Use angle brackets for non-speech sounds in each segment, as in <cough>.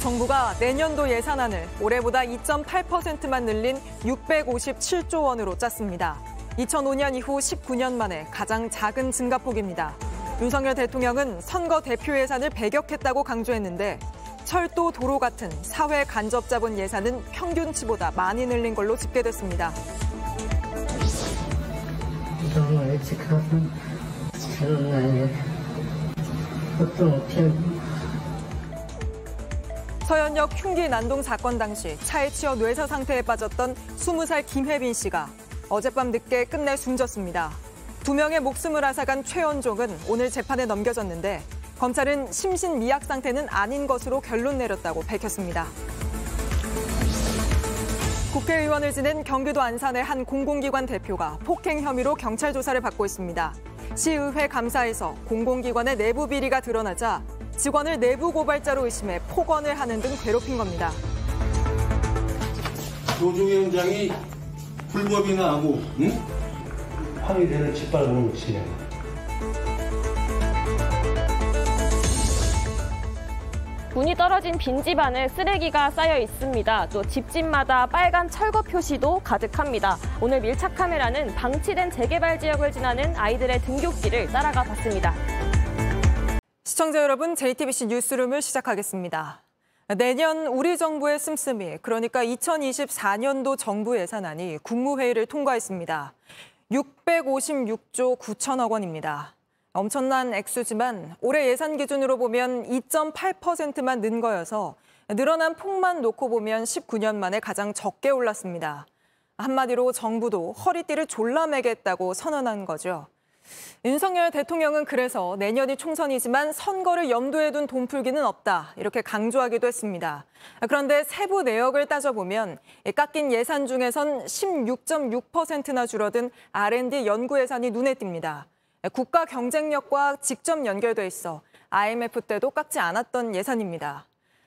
정부가 내년도 예산안을 올해보다 2.8%만 늘린 657조 원으로 짰습니다. 2005년 이후 19년 만에 가장 작은 증가폭입니다. 윤석열 대통령은 선거 대표 예산을 배격했다고 강조했는데 철도, 도로 같은 사회 간접 자본 예산은 평균치보다 많이 늘린 걸로 집계됐습니다. 정말 지금은 장난이 어떤 편 서현역 흉기 난동 사건 당시 차에 치여 뇌사 상태에 빠졌던 20살 김혜빈 씨가 어젯밤 늦게 끝내 숨졌습니다. 두 명의 목숨을 앗아간 최연종은 오늘 재판에 넘겨졌는데 검찰은 심신 미약 상태는 아닌 것으로 결론 내렸다고 밝혔습니다. 국회의원을 지낸 경기도 안산의 한 공공기관 대표가 폭행 혐의로 경찰 조사를 받고 있습니다. 시의회 감사에서 공공기관의 내부 비리가 드러나자 직원을 내부 고발자로 의심해 폭언을 하는 등 괴롭힌 겁니다. 노중위원장이 불법이나 하고 응? 항의되는 짓밟는 진행. 운이 떨어진 빈집 안에 쓰레기가 쌓여 있습니다. 또 집집마다 빨간 철거 표시도 가득합니다. 오늘 밀착 카메라는 방치된 재개발 지역을 지나는 아이들의 등굣길을 따라가 봤습니다. 시청자 여러분, JTBC 뉴스룸을 시작하겠습니다. 내년 우리 정부의 씀씀이, 그러니까 2024년도 정부 예산안이 국무회의를 통과했습니다. 656조 9천억 원입니다. 엄청난 액수지만 올해 예산 기준으로 보면 2.8%만 는 거여서 늘어난 폭만 놓고 보면 19년 만에 가장 적게 올랐습니다. 한마디로 정부도 허리띠를 졸라매겠다고 선언한 거죠. 윤석열 대통령은 그래서 내년이 총선이지만 선거를 염두에 둔 돈풀기는 없다 이렇게 강조하기도 했습니다. 그런데 세부 내역을 따져보면 깎인 예산 중에선 16.6%나 줄어든 R&D 연구 예산이 눈에 띕니다. 국가 경쟁력과 직접 연결돼 있어 IMF 때도 깎지 않았던 예산입니다.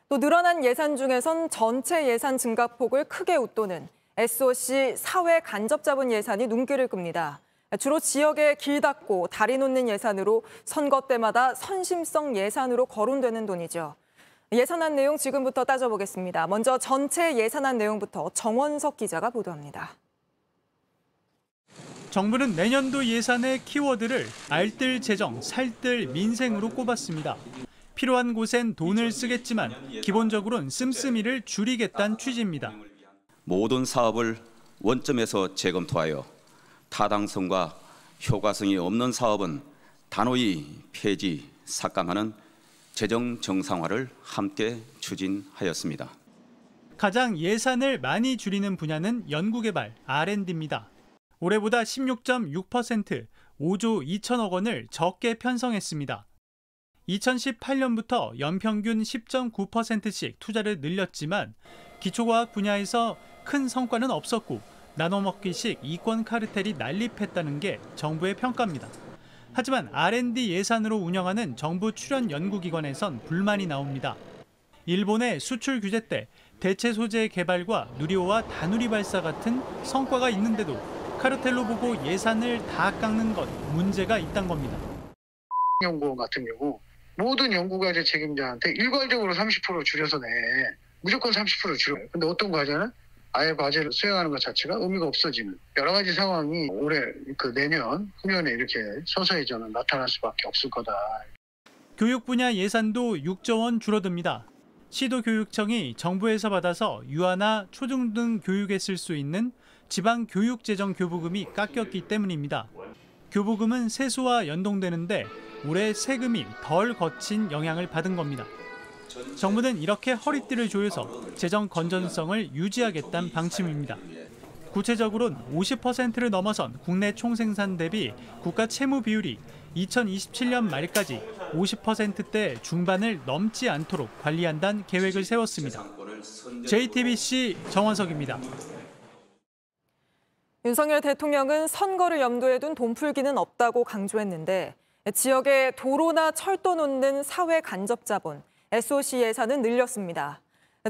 또 늘어난 예산 중에선 전체 예산 증가폭을 크게 웃도는 SOC 사회 간접 자본 예산이 눈길을 끕니다. 주로 지역에 길 닦고 다리 놓는 예산으로 선거 때마다 선심성 예산으로 거론되는 돈이죠. 예산안 내용 지금부터 따져보겠습니다. 먼저 전체 예산안 내용부터 정원석 기자가 보도합니다. 정부는 내년도 예산의 키워드를 알뜰 재정, 살뜰 민생으로 꼽았습니다. 필요한 곳엔 돈을 쓰겠지만 기본적으로는 씀씀이를 줄이겠다는 취지입니다. 모든 사업을 원점에서 재검토하여 타당성과 효과성이 없는 사업은 단호히 폐지, 삭감하는 재정 정상화를 함께 추진하였습니다. 가장 예산을 많이 줄이는 분야는 연구개발, R&D입니다. 올해보다 16.6% 5조 2천억 원을 적게 편성했습니다. 2018년부터 연평균 10.9%씩 투자를 늘렸지만 기초과학 분야에서 큰 성과는 없었고 나눠먹기식 이권 카르텔이 난립했다는 게 정부의 평가입니다. 하지만 R&D 예산으로 운영하는 정부 출연 연구기관에선 불만이 나옵니다. 일본의 수출 규제 때 대체 소재 개발과 누리호와 다누리 발사 같은 성과가 있는데도 카르텔로 보고 예산을 다 깎는 것 문제가 있단 겁니다. 연구원 같은 경우 모든 연구과제 책임자한테 일괄적으로 30% 줄여서 내 무조건 30% 줄여. 근데 어떤 과제는 아예 과제를 수행하는 것 자체가 의미가 없어지는 여러 가지 상황이 올해 그 내년 후년에 이렇게 서서히 저는 나타날 수밖에 없을 거다. 교육 분야 예산도 6조 원 줄어듭니다. 시도교육청이 정부에서 받아서 유아나 초중등 교육에 쓸 수 있는 지방교육재정교부금이 깎였기 때문입니다. 교부금은 세수와 연동되는데 올해 세금이 덜 거친 영향을 받은 겁니다. 정부는 이렇게 허리띠를 조여서 재정 건전성을 유지하겠다는 방침입니다. 구체적으로는 50%를 넘어선 국내 총생산 대비 국가 채무 비율이 2027년 말까지 50%대 중반을 넘지 않도록 관리한다는 계획을 세웠습니다. JTBC 정원석입니다. 윤석열 대통령은 선거를 염두에 둔 돈풀기는 없다고 강조했는데 지역에 도로나 철도 놓는 사회 간접 자본, SOC 예산은 늘렸습니다.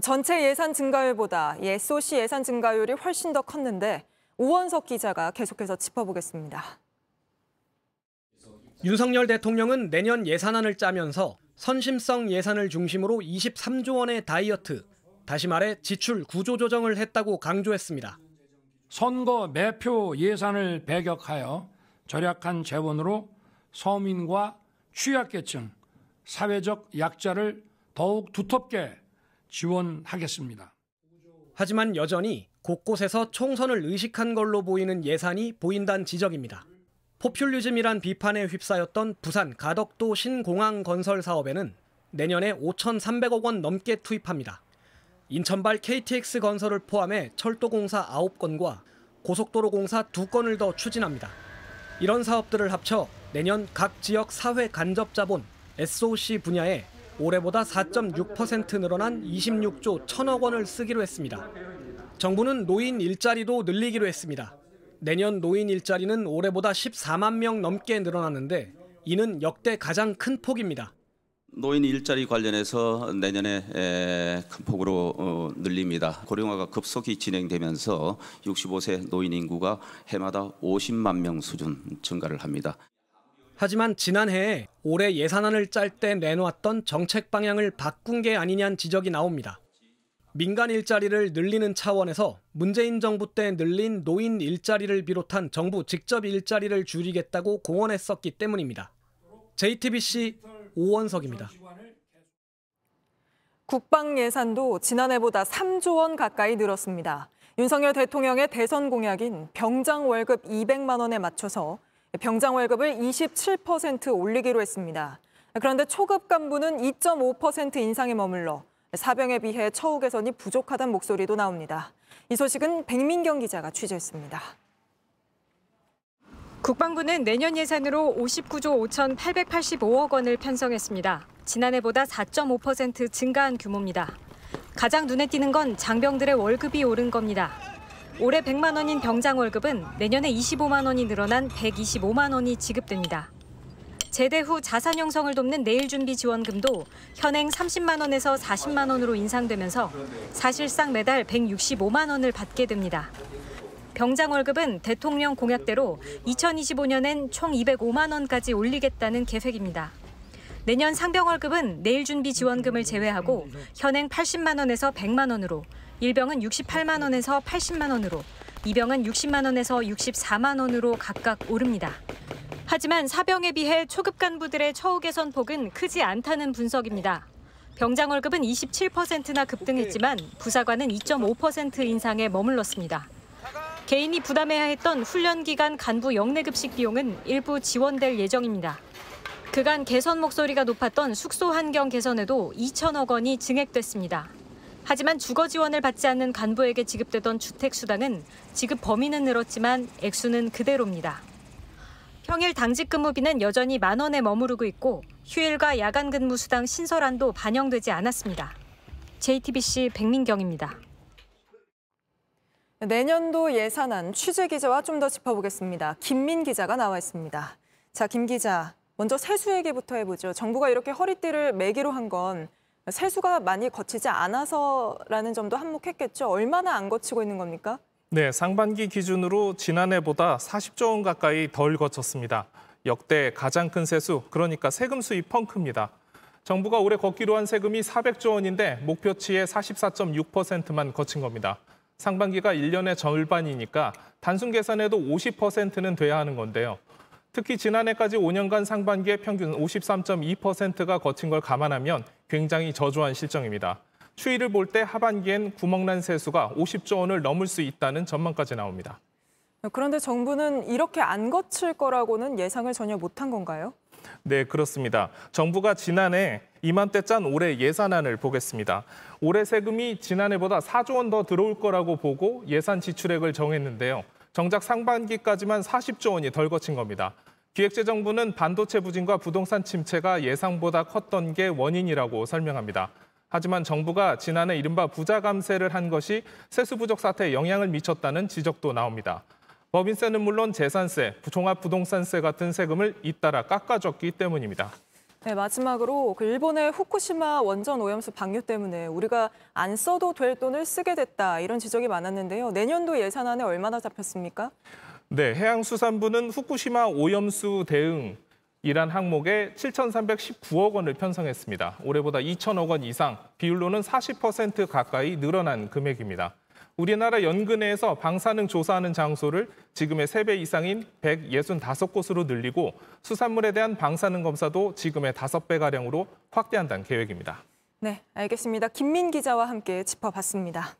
전체 예산 증가율보다 이 SOC 예산 증가율이 훨씬 더 컸는데 오원석 기자가 계속해서 짚어보겠습니다. 윤석열 대통령은 내년 예산안을 짜면서 선심성 예산을 중심으로 23조 원의 다이어트, 다시 말해 지출 구조 조정을 했다고 강조했습니다. 선거 매표 예산을 배격하여 절약한 재원으로 서민과 취약계층, 사회적 약자를 더욱 두텁게 지원하겠습니다. 하지만 여전히 곳곳에서 총선을 의식한 걸로 보이는 예산이 보인다는 지적입니다. 포퓰리즘이란 비판에 휩싸였던 부산 가덕도 신공항 건설 사업에는 내년에 5,300억 원 넘게 투입합니다. 인천발 KTX 건설을 포함해 철도공사 9건과 고속도로 공사 2건을 더 추진합니다. 이런 사업들을 합쳐 내년 각 지역 사회 간접 자본 SOC 분야에 올해보다 4.6% 늘어난 26조 1천억 원을 쓰기로 했습니다. 정부는 노인 일자리도 늘리기로 했습니다. 내년 노인 일자리는 올해보다 14만 명 넘게 늘어났는데 이는 역대 가장 큰 폭입니다. 노인 일자리 관련해서 내년에 에, 큰 폭으로 어, 늘립니다. 고령화가 급속히 진행되면서 65세 노인 인구가 해마다 50만 명 수준 증가를 합니다. 하지만 지난해에 올해 예산안을 짤 때 내놓았던 정책 방향을 바꾼 게 아니냐는 지적이 나옵니다. 민간 일자리를 늘리는 차원에서 문재인 정부 때 늘린 노인 일자리를 비롯한 정부 직접 일자리를 줄이겠다고 공언했었기 때문입니다. JTBC 오원석입니다. 국방 예산도 지난해보다 3조 원 가까이 늘었습니다. 윤석열 대통령의 대선 공약인 병장 월급 200만 원에 맞춰서 병장 월급을 27% 올리기로 했습니다. 그런데 초급 간부는 2.5% 인상에 머물러 사병에 비해 처우 개선이 부족하다는 목소리도 나옵니다. 이 소식은 백민경 기자가 취재했습니다. 국방부는 내년 예산으로 59조 5,885억 원을 편성했습니다. 지난해보다 4.5% 증가한 규모입니다. 가장 눈에 띄는 건 장병들의 월급이 오른 겁니다. 올해 100만 원인 병장 월급은 내년에 25만 원이 늘어난 125만 원이 지급됩니다. 제대 후 자산 형성을 돕는 내일 준비 지원금도 현행 30만 원에서 40만 원으로 인상되면서 사실상 매달 165만 원을 받게 됩니다. 병장 월급은 대통령 공약대로 2025년엔 총 205만 원까지 올리겠다는 계획입니다. 내년 상병 월급은 내일 준비 지원금을 제외하고 현행 80만 원에서 100만 원으로, 일병은 68만 원에서 80만 원으로, 이병은 60만 원에서 64만 원으로 각각 오릅니다. 하지만 사병에 비해 초급 간부들의 처우 개선 폭은 크지 않다는 분석입니다. 병장 월급은 27%나 급등했지만 부사관은 2.5% 인상에 머물렀습니다. 개인이 부담해야 했던 훈련 기간 간부 영내급식 비용은 일부 지원될 예정입니다. 그간 개선 목소리가 높았던 숙소 환경 개선에도 2천억 원이 증액됐습니다. 하지만 주거 지원을 받지 않는 간부에게 지급되던 주택 수당은 지급 범위는 늘었지만 액수는 그대로입니다. 평일 당직 근무비는 여전히 만 원에 머무르고 있고 휴일과 야간 근무 수당 신설안도 반영되지 않았습니다. JTBC 백민경입니다. 내년도 예산안 취재 기자와 좀 더 짚어보겠습니다. 김민 기자가 나와 있습니다. 자, 김 기자, 먼저 세수 얘기부터 해보죠. 정부가 이렇게 허리띠를 매기로 한 건 세수가 많이 거치지 않아서라는 점도 한몫했겠죠. 얼마나 안 거치고 있는 겁니까? 네, 상반기 기준으로 지난해보다 40조 원 가까이 덜 거쳤습니다. 역대 가장 큰 세수, 그러니까 세금 수입 펑크입니다. 정부가 올해 걷기로 한 세금이 400조 원인데 목표치의 44.6%만 거친 겁니다. 상반기가 1년의 절반이니까 단순 계산해도 50%는 돼야 하는 건데요. 특히 지난해까지 5년간 상반기의 평균 53.2%가 거친 걸 감안하면 굉장히 저조한 실정입니다. 추이를 볼 때 하반기엔 구멍난 세수가 50조 원을 넘을 수 있다는 전망까지 나옵니다. 그런데 정부는 이렇게 안 거칠 거라고는 예상을 전혀 못한 건가요? 네, 그렇습니다. 정부가 지난해 이맘때 짠 올해 예산안을 보겠습니다. 올해 세금이 지난해보다 4조 원 더 들어올 거라고 보고 예산 지출액을 정했는데요. 정작 상반기까지만 40조 원이 덜 거친 겁니다. 기획재정부는 반도체 부진과 부동산 침체가 예상보다 컸던 게 원인이라고 설명합니다. 하지만 정부가 지난해 이른바 부자 감세를 한 것이 세수 부족 사태에 영향을 미쳤다는 지적도 나옵니다. 법인세는 물론 재산세, 종합부동산세 같은 세금을 잇따라 깎아줬기 때문입니다. 네, 마지막으로 그 일본의 후쿠시마 원전 오염수 방류 때문에 우리가 안 써도 될 돈을 쓰게 됐다 이런 지적이 많았는데요. 내년도 예산안에 얼마나 잡혔습니까? 네, 해양수산부는 후쿠시마 오염수 대응 이란 항목에 7,319억 원을 편성했습니다. 올해보다 2천억 원 이상, 비율로는 40% 가까이 늘어난 금액입니다. 우리나라 연근해에서 방사능 조사하는 장소를 지금의 3배 이상인 165곳으로 늘리고 수산물에 대한 방사능 검사도 지금의 5배가량으로 확대한다는 계획입니다. 네, 알겠습니다. 김민 기자와 함께 짚어봤습니다.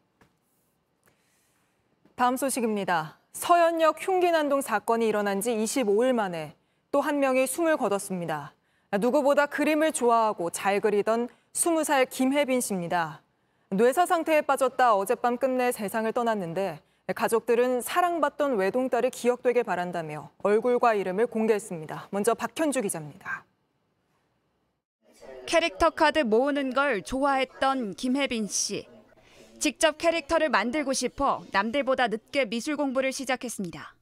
다음 소식입니다. 서현역 흉기 난동 사건이 일어난 지 25일 만에 또 한 명이 숨을 거뒀습니다. 누구보다 그림을 좋아하고 잘 그리던 20살 김혜빈 씨입니다. 뇌사 상태에 빠졌다 어젯밤 끝내 세상을 떠났는데 가족들은 사랑받던 외동딸이 기억되길 바란다며 얼굴과 이름을 공개했습니다. 먼저 박현주 기자입니다. 캐릭터 카드 모으는 걸 좋아했던 김혜빈 씨. 직접 캐릭터를 만들고 싶어 남들보다 늦게 미술 공부를 시작했습니다.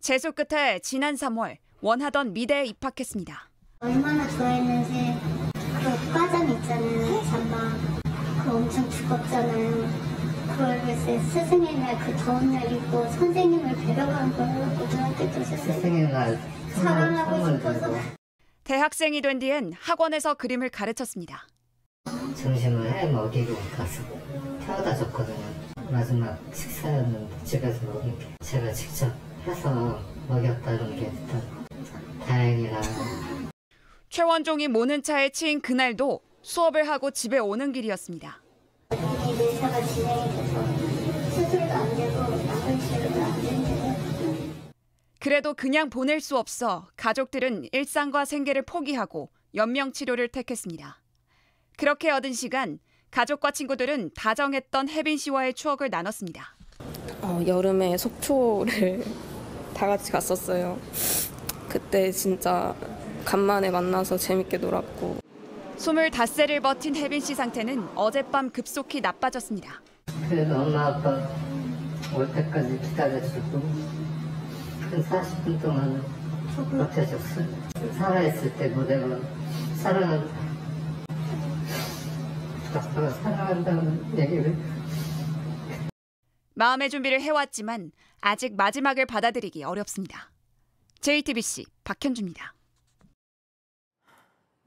재수 끝에 지난 3월 원하던 미대에 입학했습니다. 얼마나 좋아했는 두껍잖아요. 그걸 글쎄 스승의 날 그 더운 날 입고 선생님을 뵈러 간 거예요, 고등학교 때 스승의 날 사랑하고 싶어서. 대학생이 된 뒤엔 학원에서 그림을 가르쳤습니다. 점심을 해 먹이고 가서 태워다 줬거든요. 마지막 식사였는데 집에서 먹인 게 제가 직접 해서 먹였다는 게 일단 다행이라. 최원종이 모는 차에 치인 그날도 수업을 하고 집에 오는 길이었습니다. 이 뇌사가 진행이 돼서 수술도 안 되고 약을 치료도 안 되는데 그래도 그냥 보낼 수 없어 가족들은 일상과 생계를 포기하고 연명 치료를 택했습니다. 그렇게 얻은 시간 가족과 친구들은 다정했던 혜빈 씨와의 추억을 나눴습니다. 어, 여름에 속초를 <laughs> 다 같이 갔었어요. 그때 진짜 간만에 만나서 재밌게 놀았고 25세를 버틴 혜빈 씨 상태는 어젯밤 급속히 나빠졌습니다. 그래도 엄마 아빠 올 때까지 기다려주고 한 40분 동안 버텨줬어요. 살아있을 때 무대가 사랑한다. 아빠가 사랑한다는 얘기를 마음의 준비를 해왔지만 아직 마지막을 받아들이기 어렵습니다. JTBC 박현주입니다.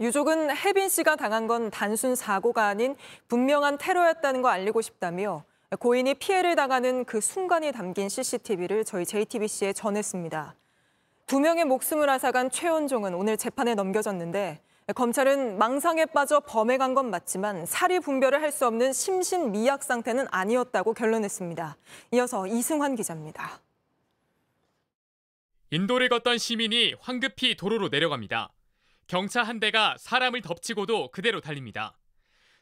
유족은 혜빈 씨가 당한 건 단순 사고가 아닌 분명한 테러였다는 거 알리고 싶다며 고인이 피해를 당하는 그 순간이 담긴 CCTV를 저희 JTBC에 전했습니다. 두 명의 목숨을 앗아간 최원종은 오늘 재판에 넘겨졌는데 검찰은 망상에 빠져 범행한 건 맞지만 사리 분별을 할 수 없는 심신 미약 상태는 아니었다고 결론냈습니다. 이어서 이승환 기자입니다. 인도를 걷던 시민이 황급히 도로로 내려갑니다. 경차 한 대가 사람을 덮치고도 그대로 달립니다.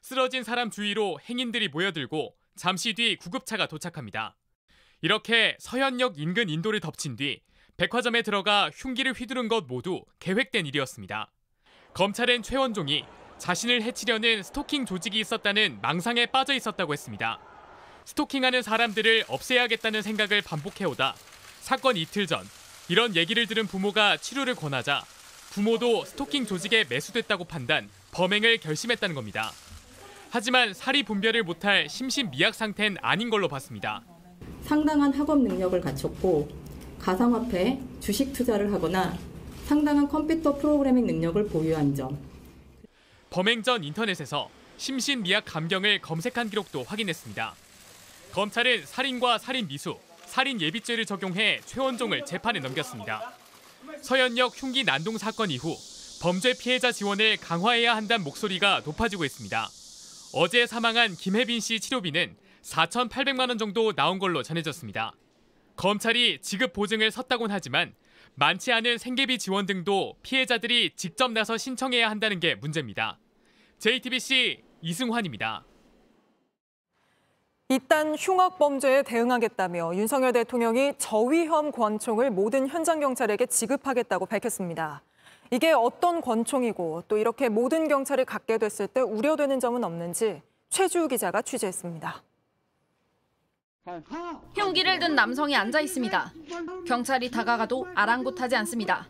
쓰러진 사람 주위로 행인들이 모여들고 잠시 뒤 구급차가 도착합니다. 이렇게 서현역 인근 인도를 덮친 뒤 백화점에 들어가 흉기를 휘두른 것 모두 계획된 일이었습니다. 검찰은 최원종이 자신을 해치려는 스토킹 조직이 있었다는 망상에 빠져 있었다고 했습니다. 스토킹하는 사람들을 없애야겠다는 생각을 반복해오다 사건 이틀 전 이런 얘기를 들은 부모가 치료를 권하자 부모도 스토킹 조직에 매수됐다고 판단, 범행을 결심했다는 겁니다. 하지만 사리 분별을 못할 심신미약 상태는 아닌 걸로 봤습니다. 상당한 학업 능력을 갖췄고 가상화폐, 주식 투자를 하거나 상당한 컴퓨터 프로그래밍 능력을 보유한 점. 범행 전 인터넷에서 심신미약 감경을 검색한 기록도 확인했습니다. 검찰은 살인과 살인 미수, 살인 예비죄를 적용해 최원종을 재판에 넘겼습니다. 서현역 흉기 난동 사건 이후 범죄 피해자 지원을 강화해야 한다는 목소리가 높아지고 있습니다. 어제 사망한 김혜빈 씨 치료비는 4,800만 원 정도 나온 걸로 전해졌습니다. 검찰이 지급 보증을 섰다곤 하지만 많지 않은 생계비 지원 등도 피해자들이 직접 나서 신청해야 한다는 게 문제입니다. JTBC 이승환입니다. 이딴 흉악 범죄에 대응하겠다며 윤석열 대통령이 저위험 권총을 모든 현장 경찰에게 지급하겠다고 밝혔습니다. 이게 어떤 권총이고 또 이렇게 모든 경찰이 갖게 됐을 때 우려되는 점은 없는지 최주 기자가 취재했습니다. 흉기를 든 남성이 앉아 있습니다. 경찰이 다가가도 아랑곳하지 않습니다.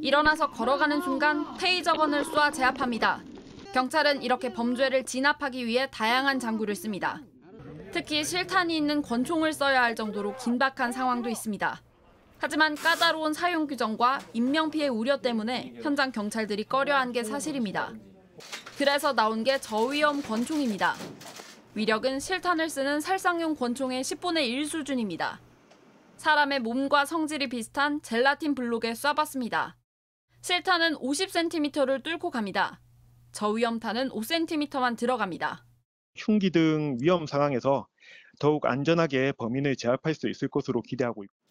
일어나서 걸어가는 순간 테이저건을 쏘아 제압합니다. 경찰은 이렇게 범죄를 진압하기 위해 다양한 장구를 씁니다. 특히 실탄이 있는 권총을 써야 할 정도로 긴박한 상황도 있습니다. 하지만 까다로운 사용 규정과 인명피해 우려 때문에 현장 경찰들이 꺼려한 게 사실입니다. 그래서 나온 게 저위험 권총입니다. 위력은 실탄을 쓰는 살상용 권총의 10분의 1 수준입니다. 사람의 몸과 성질이 비슷한 젤라틴 블록에 쏴봤습니다. 실탄은 50cm를 뚫고 갑니다. 저위험탄은 5cm만 들어갑니다. 흉기 등 위험 상황에서 더욱 안전하게 범인을 제압할 수 있을 것으로 기대하고 있습니다.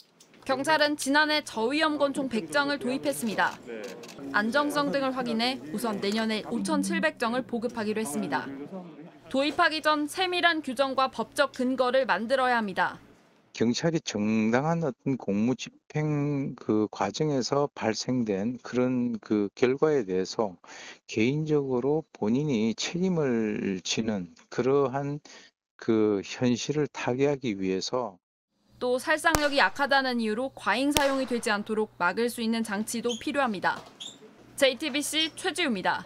경찰은 지난해 저위험 권총 100장을 도입했습니다. 안정성 등을 확인해 우선 내년에 5,700정을 보급하기로 했습니다. 도입하기 전 세밀한 규정과 법적 근거를 만들어야 합니다. 경찰이 정당한 어떤 공무 집행 그 과정에서 발생된 그런 그 결과에 대해서 개인적으로 본인이 책임을 지는 그러한 그 현실을 타개하기 위해서 또 살상력이 약하다는 이유로 과잉 사용이 되지 않도록 막을 수 있는 장치도 필요합니다. JTBC 최지우입니다.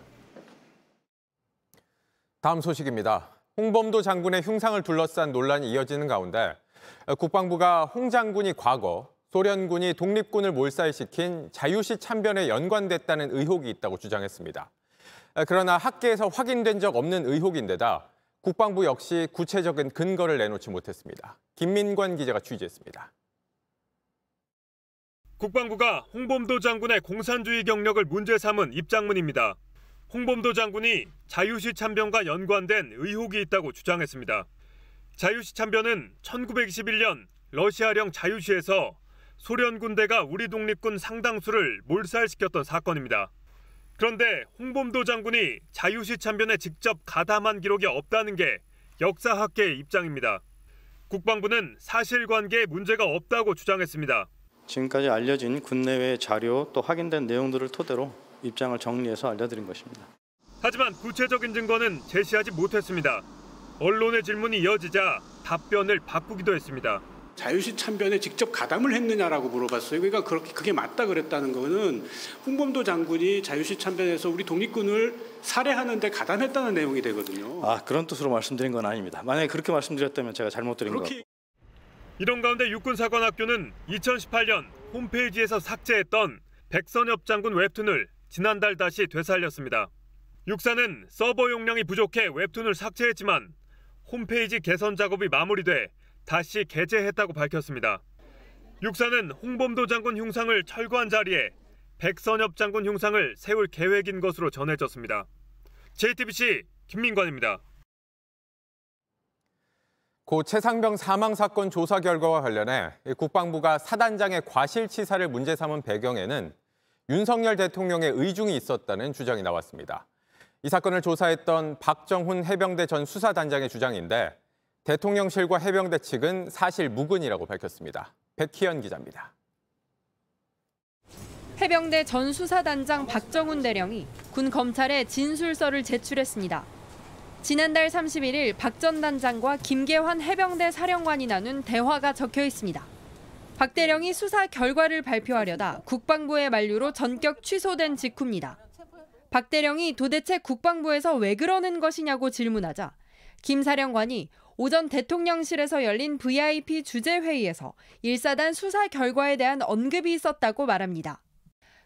다음 소식입니다. 홍범도 장군의 흉상을 둘러싼 논란이 이어지는 가운데 국방부가 홍 장군이 과거 소련군이 독립군을 몰살시킨 자유시 참변에 연관됐다는 의혹이 있다고 주장했습니다. 그러나 학계에서 확인된 적 없는 의혹인데다 국방부 역시 구체적인 근거를 내놓지 못했습니다. 김민관 기자가 취재했습니다. 국방부가 홍범도 장군의 공산주의 경력을 문제 삼은 입장문입니다. 홍범도 장군이 자유시 참변과 연관된 의혹이 있다고 주장했습니다. 자유시 참변은 1921년 러시아령 자유시에서 소련 군대가 우리 독립군 상당수를 몰살시켰던 사건입니다. 그런데 홍범도 장군이 자유시 참변에 직접 가담한 기록이 없다는 게 역사학계의 입장입니다. 국방부는 사실관계에 문제가 없다고 주장했습니다. 지금까지 알려진 군내외 자료 또 확인된 내용들을 토대로 입장을 정리해서 알려드린 것입니다. 하지만 구체적인 증거는 제시하지 못했습니다. 언론의 질문이 이어지자 답변을 바꾸기도 했습니다. 자유시 참변에 직접 가담을 했느냐라고 물어봤어요. 그러니까 그렇게 그게 맞다 그랬다는 거는 홍범도 장군이 자유시 참변에서 우리 독립군을 살해하는데 가담했다는 내용이 되거든요. 아 그런 뜻으로 말씀드린 건 아닙니다. 만약에 그렇게 말씀드렸다면 제가 잘못 드린 것 같고. 이런 가운데 육군사관학교는 2018년 홈페이지에서 삭제했던 백선엽 장군 웹툰을 지난달 다시 되살렸습니다. 육사는 서버 용량이 부족해 웹툰을 삭제했지만 홈페이지 개선 작업이 마무리돼 다시 게재했다고 밝혔습니다. 육사는 홍범도 장군 흉상을 철거한 자리에 백선엽 장군 흉상을 세울 계획인 것으로 전해졌습니다. JTBC 김민관입니다. 고 최상병 사망 사건 조사 결과와 관련해 국방부가 사단장의 과실치사를 문제 삼은 배경에는 윤석열 대통령의 의중이 있었다는 주장이 나왔습니다. 이 사건을 조사했던 박정훈 해병대 전 수사단장의 주장인데 대통령실과 해병대 측은 사실 무근이라고 밝혔습니다. 백희연 기자입니다. 해병대 전 수사단장 박정훈 대령이 군 검찰에 진술서를 제출했습니다. 지난달 31일 박 전 단장과 김계환 해병대 사령관이 나눈 대화가 적혀 있습니다. 박 대령이 수사 결과를 발표하려다 국방부의 만류로 전격 취소된 직후입니다. 박 대령이 도대체 국방부에서 왜 그러는 것이냐고 질문하자 김 사령관이 오전 대통령실에서 열린 VIP 주재회의에서 1사단 수사 결과에 대한 언급이 있었다고 말합니다.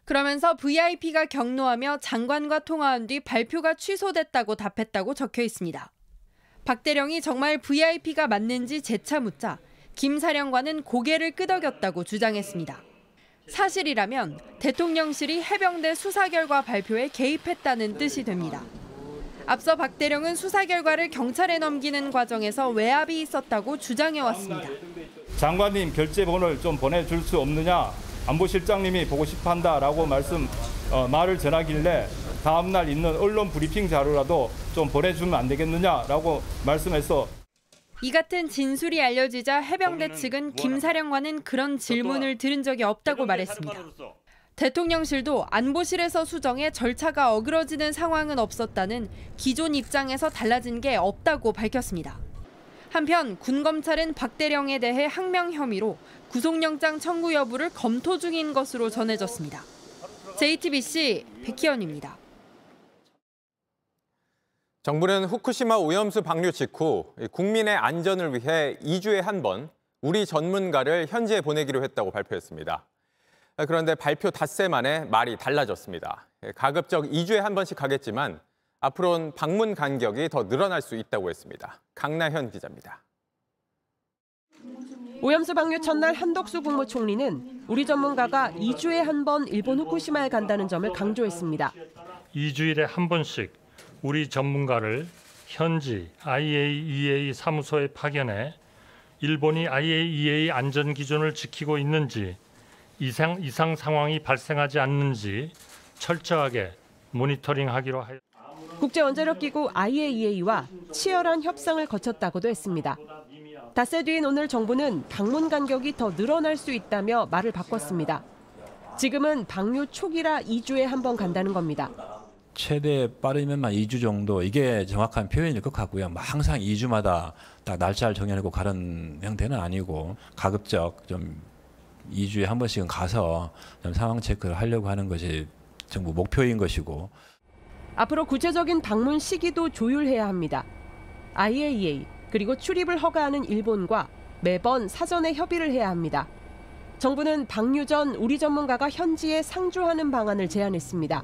그러면서 VIP가 격노하며 장관과 통화한 뒤 발표가 취소됐다고 답했다고 적혀 있습니다. 박 대령이 정말 VIP가 맞는지 재차 묻자 김 사령관은 고개를 끄덕였다고 주장했습니다. 사실이라면 대통령실이 해병대 수사 결과 발표에 개입했다는 뜻이 됩니다. 앞서 박 대령은 수사 결과를 경찰에 넘기는 과정에서 외압이 있었다고 주장해왔습니다. 장관님 결제본을 좀 보내줄 수 없느냐 안보실장님이 보고 싶어한다라고 말씀 어, 말을 전하길래 다음 날 있는 언론 브리핑 자료라도 좀 보내주면 안 되겠느냐라고 말씀해서 이 같은 진술이 알려지자 해병대 측은 김 사령관은 그런 질문을 들은 적이 없다고 말했습니다. 대통령실도 안보실에서 수정해 절차가 어그러지는 상황은 없었다는 기존 입장에서 달라진 게 없다고 밝혔습니다. 한편 군검찰은 박 대령에 대해 항명 혐의로 구속영장 청구 여부를 검토 중인 것으로 전해졌습니다. JTBC 백희연입니다. 정부는 후쿠시마 오염수 방류 직후 국민의 안전을 위해 2주에 한 번 우리 전문가를 현지에 보내기로 했다고 발표했습니다. 그런데 발표 닷새 만에 말이 달라졌습니다. 가급적 2주에 한 번씩 가겠지만 앞으로는 방문 간격이 더 늘어날 수 있다고 했습니다. 강나현 기자입니다. 오염수 방류 첫날 한덕수 국무총리는 우리 전문가가 2주에 한 번 일본 후쿠시마에 간다는 점을 강조했습니다. 2주일에 한 번씩 우리 전문가를 현지 IAEA 사무소에 파견해 일본이 IAEA 안전 기준을 지키고 있는지 이상 이상 상황이 발생하지 않는지 철저하게 모니터링하기로 하였. 국제원자력기구 IAEA와 치열한 협상을 거쳤다고도 했습니다. 닷새 뒤인 오늘 정부는 방문 간격이 더 늘어날 수 있다며 말을 바꿨습니다. 지금은 방류 초기라 2주에 한 번 간다는 겁니다. 최대 빠르면만 2주 정도 이게 정확한 표현일 것 같고요. 뭐 항상 2주마다 딱 날짜를 정해놓고 가는 형태는 아니고 가급적 좀 2주에 한 번씩은 가서 좀 상황 체크를 하려고 하는 것이 정부 목표인 것이고 앞으로 구체적인 방문 시기도 조율해야 합니다. IAEA 그리고 출입을 허가하는 일본과 매번 사전에 협의를 해야 합니다. 정부는 방류 전 우리 전문가가 현지에 상주하는 방안을 제안했습니다.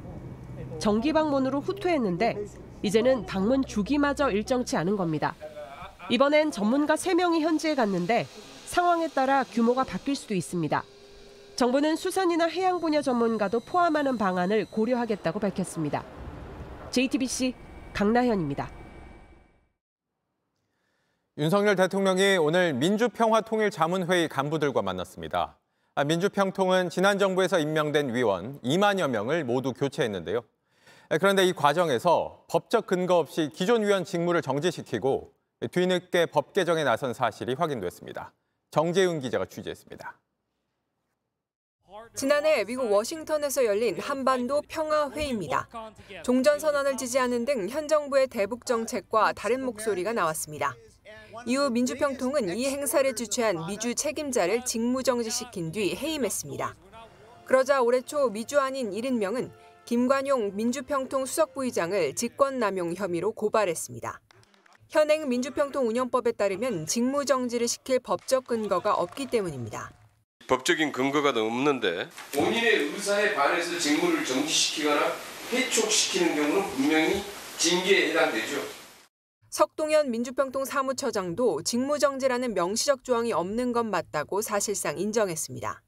정기 방문으로 후퇴했는데 이제는 방문 주기마저 일정치 않은 겁니다. 이번엔 전문가 3명이 현지에 갔는데 상황에 따라 규모가 바뀔 수도 있습니다. 정부는 수산이나 해양 분야 전문가도 포함하는 방안을 고려하겠다고 밝혔습니다. JTBC 강나현입니다. 윤석열 대통령이 오늘 민주평화통일자문회의 간부들과 만났습니다. 아, 민주평통은 지난 정부에서 임명된 위원 2만여 명을 모두 교체했는데요. 아, 그런데 이 과정에서 법적 근거 없이 기존 위원 직무를 정지시키고 뒤늦게 법 개정에 나선 사실이 확인됐습니다. 정재윤 기자가 취재했습니다. 지난해 미국 워싱턴에서 열린 한반도 평화회의입니다. 종전선언을 지지하는 등 현 정부의 대북 정책과 다른 목소리가 나왔습니다. 이후 민주평통은 이 행사를 주최한 미주 책임자를 직무정지시킨 뒤 해임했습니다. 그러자 올해 초 미주 아닌 70명은 김관용 민주평통 수석부의장을 직권남용 혐의로 고발했습니다. 현행 민주평통 운영법에 따르면 직무정지를 시킬 법적 근거가 없기 때문입니다. 법적인 근거가 없는데 본인의 의사에 반해서 직무를 정지시키거나 해촉시키는 경우는 분명히 징계에 해당되죠. 석동현 민주평통 사무처장도 직무정지라는 명시적 조항이 없는 건 맞다고 사실상 인정했습니다.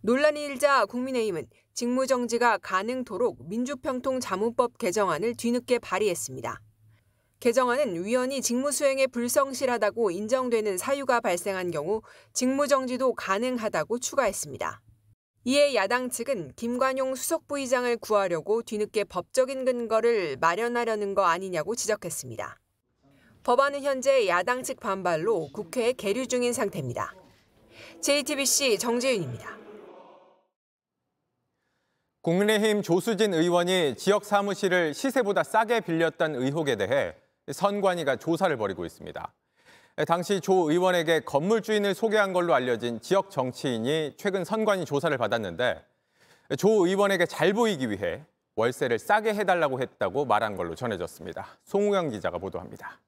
논란이 일자 국민의힘은 직무정지가 가능토록 민주평통 자문법 개정안을 뒤늦게 발의했습니다. 개정안은 위원이 직무수행에 불성실하다고 인정되는 사유가 발생한 경우 직무정지도 가능하다고 추가했습니다. 이에 야당 측은 김관용 수석부의장을 구하려고 뒤늦게 법적인 근거를 마련하려는 거 아니냐고 지적했습니다. 법안은 현재 야당 측 반발로 국회에 계류 중인 상태입니다. JTBC 정재윤입니다. 국민의힘 조수진 의원이 지역 사무실을 시세보다 싸게 빌렸다는 의혹에 대해 선관위가 조사를 벌이고 있습니다. 당시 조 의원에게 건물 주인을 소개한 걸로 알려진 지역 정치인이 최근 선관위 조사를 받았는데 조 의원에게 잘 보이기 위해 월세를 싸게 해달라고 했다고 말한 걸로 전해졌습니다. 송우영 기자가 보도합니다.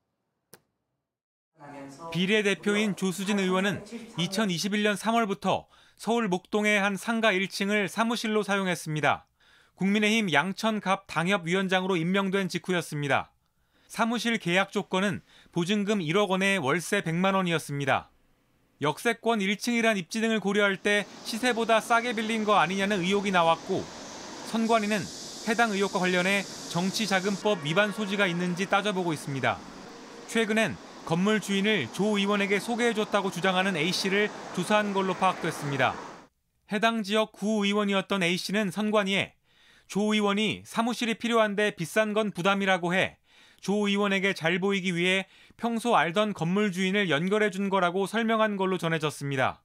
비례대표인 조수진 의원은 2021년 3월부터 서울 목동의 한 상가 1층을 사무실로 사용했습니다. 국민의힘 양천갑 당협위원장으로 임명된 직후였습니다. 사무실 계약 조건은 보증금 1억 원에 월세 100만 원이었습니다. 역세권 1층이란 입지 등을 고려할 때 시세보다 싸게 빌린 거 아니냐는 의혹이 나왔고 선관위는 해당 의혹과 관련해 정치자금법 위반 소지가 있는지 따져보고 있습니다. 최근엔 건물 주인을 조 의원에게 소개해줬다고 주장하는 A씨를 조사한 걸로 파악됐습니다. 해당 지역 구의원이었던 A씨는 선관위에 조 의원이 사무실이 필요한데 비싼 건 부담이라고 해 조 의원에게 잘 보이기 위해 평소 알던 건물 주인을 연결해 준 거라고 설명한 걸로 전해졌습니다.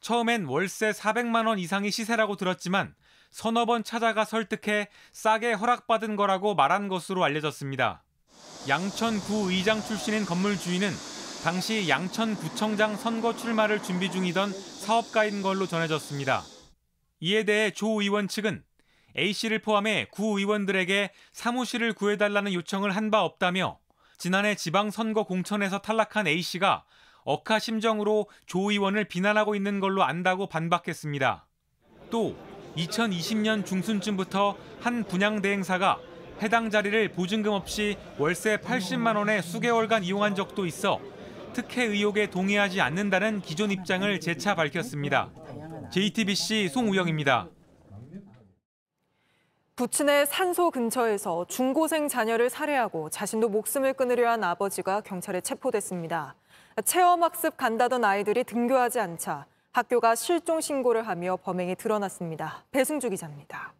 처음엔 월세 400만 원 이상이 시세라고 들었지만 서너 번 찾아가 설득해 싸게 허락받은 거라고 말한 것으로 알려졌습니다. 양천구 의장 출신인 건물 주인은 당시 양천구청장 선거 출마를 준비 중이던 사업가인 걸로 전해졌습니다. 이에 대해 조 의원 측은 A씨를 포함해 구 의원들에게 사무실을 구해달라는 요청을 한 바 없다며 지난해 지방선거 공천에서 탈락한 A씨가 억하 심정으로 조 의원을 비난하고 있는 걸로 안다고 반박했습니다. 또 2020년 중순쯤부터 한 분양 대행사가 해당 자리를 보증금 없이 월세 80만 원에 수개월간 이용한 적도 있어 특혜 의혹에 동의하지 않는다는 기존 입장을 재차 밝혔습니다. JTBC 송우영입니다. 부친의 산소 근처에서 중고생 자녀를 살해하고 자신도 목숨을 끊으려 한 아버지가 경찰에 체포됐습니다. 체험학습 간다던 아이들이 등교하지 않자 학교가 실종 신고를 하며 범행이 드러났습니다. 배승주 기자입니다.